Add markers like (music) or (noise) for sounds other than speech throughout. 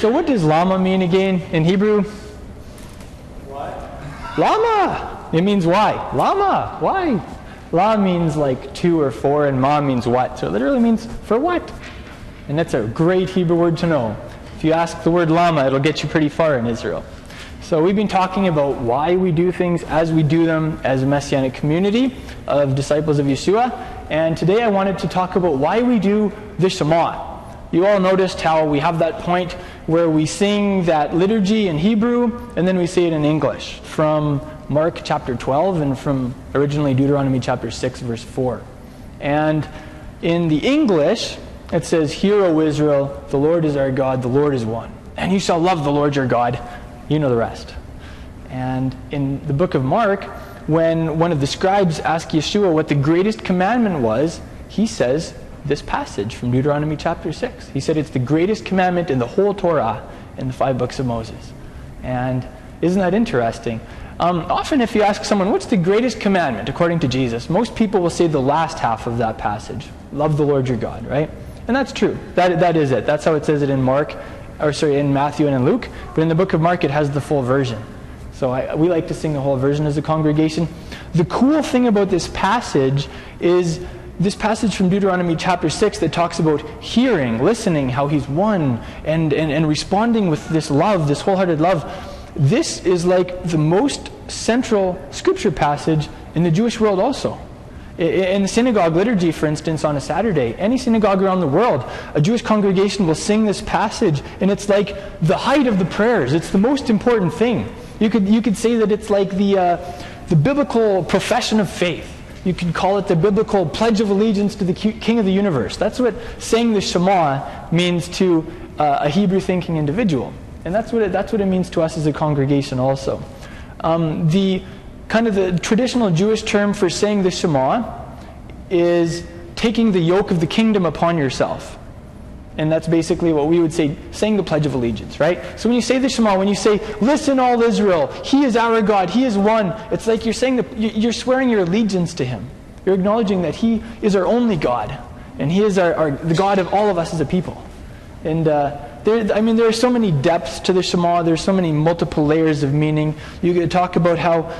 So, what does lama mean again in Hebrew? What? Lama! It means why. Lama! Why? La means like to or for, and ma means what. So it literally means for what. And that's a great Hebrew word to know. If you ask the word lama, it'll get you pretty far in Israel. So we've been talking about why we do things as we do them as a messianic community of disciples of Yeshua. And today I wanted to talk about why we do the Shema. You all noticed how we have that point where we sing that liturgy in Hebrew and then we say it in English from Mark chapter 12 and from originally Deuteronomy chapter 6, verse 4. And in the English, it says, Hear, O Israel, the Lord is our God, the Lord is one. And you shall love the Lord your God. You know the rest. And in the book of Mark, when one of the scribes asked Yeshua what the greatest commandment was, he says this passage from Deuteronomy chapter 6. He said it's the greatest commandment in the whole Torah in the five books of Moses. And isn't that interesting? Um, often, if you ask someone, what's the greatest commandment according to Jesus, most people will say the last half of that passage love the Lord your God, right? And that's true. That, that is it. That's how it says it in Mark, or sorry, in Matthew and in Luke. But in the book of Mark, it has the full version. So I, we like to sing the whole version as a congregation. The cool thing about this passage is this passage from Deuteronomy chapter 6 that talks about hearing, listening, how he's one, and, and, and responding with this love, this wholehearted love. This is like the most central scripture passage in the Jewish world, also. In the synagogue liturgy, for instance, on a Saturday, any synagogue around the world, a Jewish congregation will sing this passage, and it's like the height of the prayers. It's the most important thing. You could, you could say that it's like the, uh, the biblical profession of faith. You could call it the biblical pledge of allegiance to the King of the universe. That's what saying the Shema means to uh, a Hebrew thinking individual. And that's what, it, that's what it means to us as a congregation also. Um, the kind of the traditional Jewish term for saying the Shema is taking the yoke of the kingdom upon yourself. And that's basically what we would say, saying the Pledge of Allegiance, right? So when you say the Shema, when you say, Listen, all Israel, He is our God, He is one, it's like you're saying, the, you're swearing your allegiance to Him. You're acknowledging that He is our only God, and He is our, our the God of all of us as a people. And uh, there, I mean, there are so many depths to the Shema. There's so many multiple layers of meaning. You could talk about how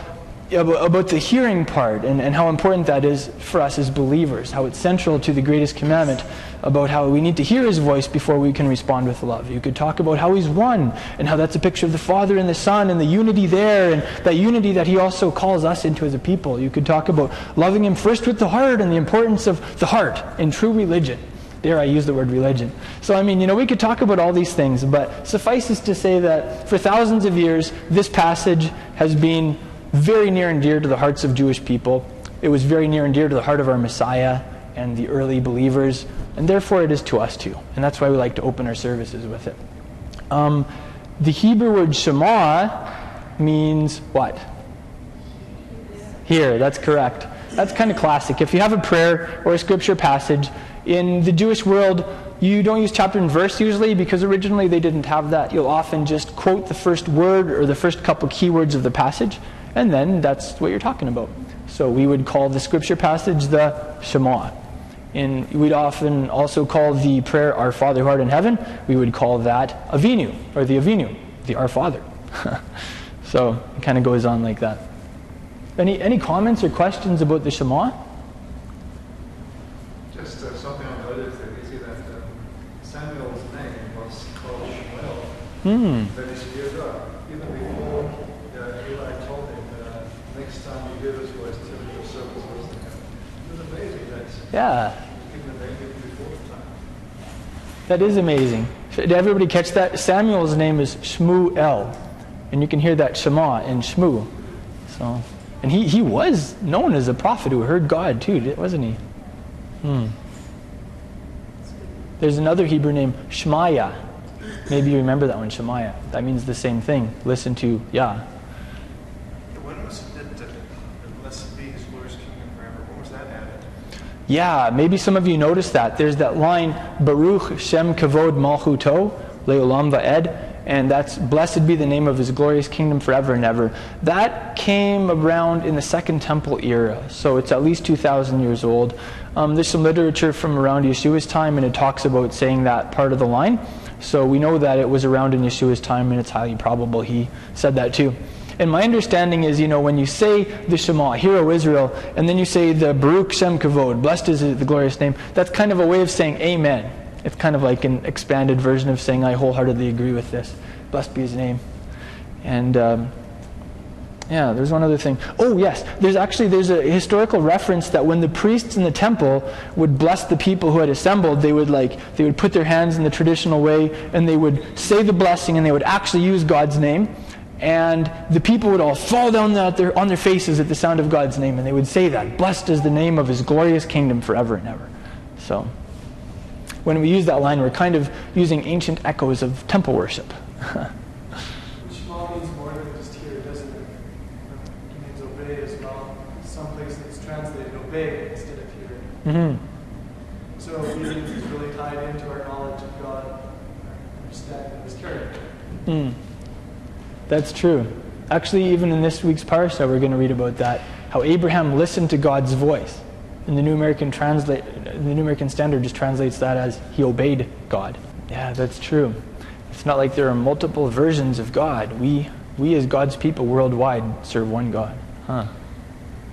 about the hearing part and, and how important that is for us as believers, how it's central to the greatest commandment about how we need to hear his voice before we can respond with love. You could talk about how he's one and how that's a picture of the Father and the Son and the unity there and that unity that he also calls us into as a people. You could talk about loving him first with the heart and the importance of the heart in true religion. There, I use the word religion. So, I mean, you know, we could talk about all these things, but suffices to say that for thousands of years, this passage has been very near and dear to the hearts of Jewish people. It was very near and dear to the heart of our Messiah and the early believers, and therefore it is to us too. And that's why we like to open our services with it. Um, the Hebrew word Shema means what? Hear, that's correct. That's kind of classic. If you have a prayer or a scripture passage, in the Jewish world, you don't use chapter and verse usually because originally they didn't have that. You'll often just quote the first word or the first couple keywords of the passage, and then that's what you're talking about. So we would call the scripture passage the Shema. And we'd often also call the prayer Our Father who art in heaven, we would call that Avinu, or the Avinu, the Our Father. (laughs) so it kind of goes on like that. Any, any comments or questions about the Shema? Just something I noticed that is that Samuel's name was called Shema. Hmm. That is geared up. Even before uh, Eli told him, uh, next time you hear this voice, tell me your servant's wisdom. It was amazing that yeah. That is amazing. Did everybody catch that? Samuel's name is Shmuel. And you can hear that Shema in Shmu. So, and he, he was known as a prophet who heard God too, wasn't he? Hmm. There's another Hebrew name, Shmaya. Maybe you remember that one, Shemaiah. That means the same thing. Listen to Yah. When was it that blessed be kingdom forever? Was that added? Yeah, maybe some of you noticed that. There's that line, Baruch Shem Kavod Malchuto, Leolam Va'ed, and that's blessed be the name of his glorious kingdom forever and ever. That came around in the Second Temple era, so it's at least 2,000 years old. Um, there's some literature from around Yeshua's time, and it talks about saying that part of the line. So we know that it was around in Yeshua's time, and it's highly probable he said that too. And my understanding is, you know, when you say the Shema, Hear, O Israel, and then you say the Baruch Shem Kavod, blessed is the glorious name, that's kind of a way of saying Amen. It's kind of like an expanded version of saying, I wholeheartedly agree with this. Blessed be his name. And um, yeah, there's one other thing. Oh, yes. There's actually there's a historical reference that when the priests in the temple would bless the people who had assembled, they would like they would put their hands in the traditional way and they would say the blessing and they would actually use God's name. And the people would all fall down their, on their faces at the sound of God's name, and they would say that, Blessed is the name of his glorious kingdom forever and ever. So, when we use that line, we're kind of using ancient echoes of temple worship. (laughs) Which all means more than just hear, doesn't it? It means obey as well. Some places translate obey instead of hear. Mm-hmm. So obedience is really tied into our knowledge of God, our understanding of His character. Mm. That's true. Actually, even in this week's parsha, we're going to read about that. How Abraham listened to God's voice. And the New American translate, the New American Standard just translates that as he obeyed God. Yeah, that's true. It's not like there are multiple versions of God. We, we as God's people worldwide serve one God. Huh.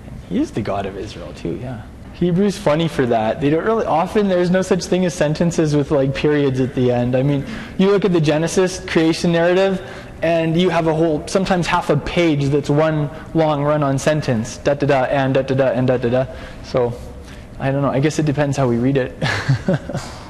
And he is the God of Israel too. Yeah. Hebrew's funny for that. They don't really often there's no such thing as sentences with like periods at the end. I mean, you look at the Genesis creation narrative and you have a whole sometimes half a page that's one long run-on sentence. Da da da and da da da and da da da. So I don't know. I guess it depends how we read it. (laughs)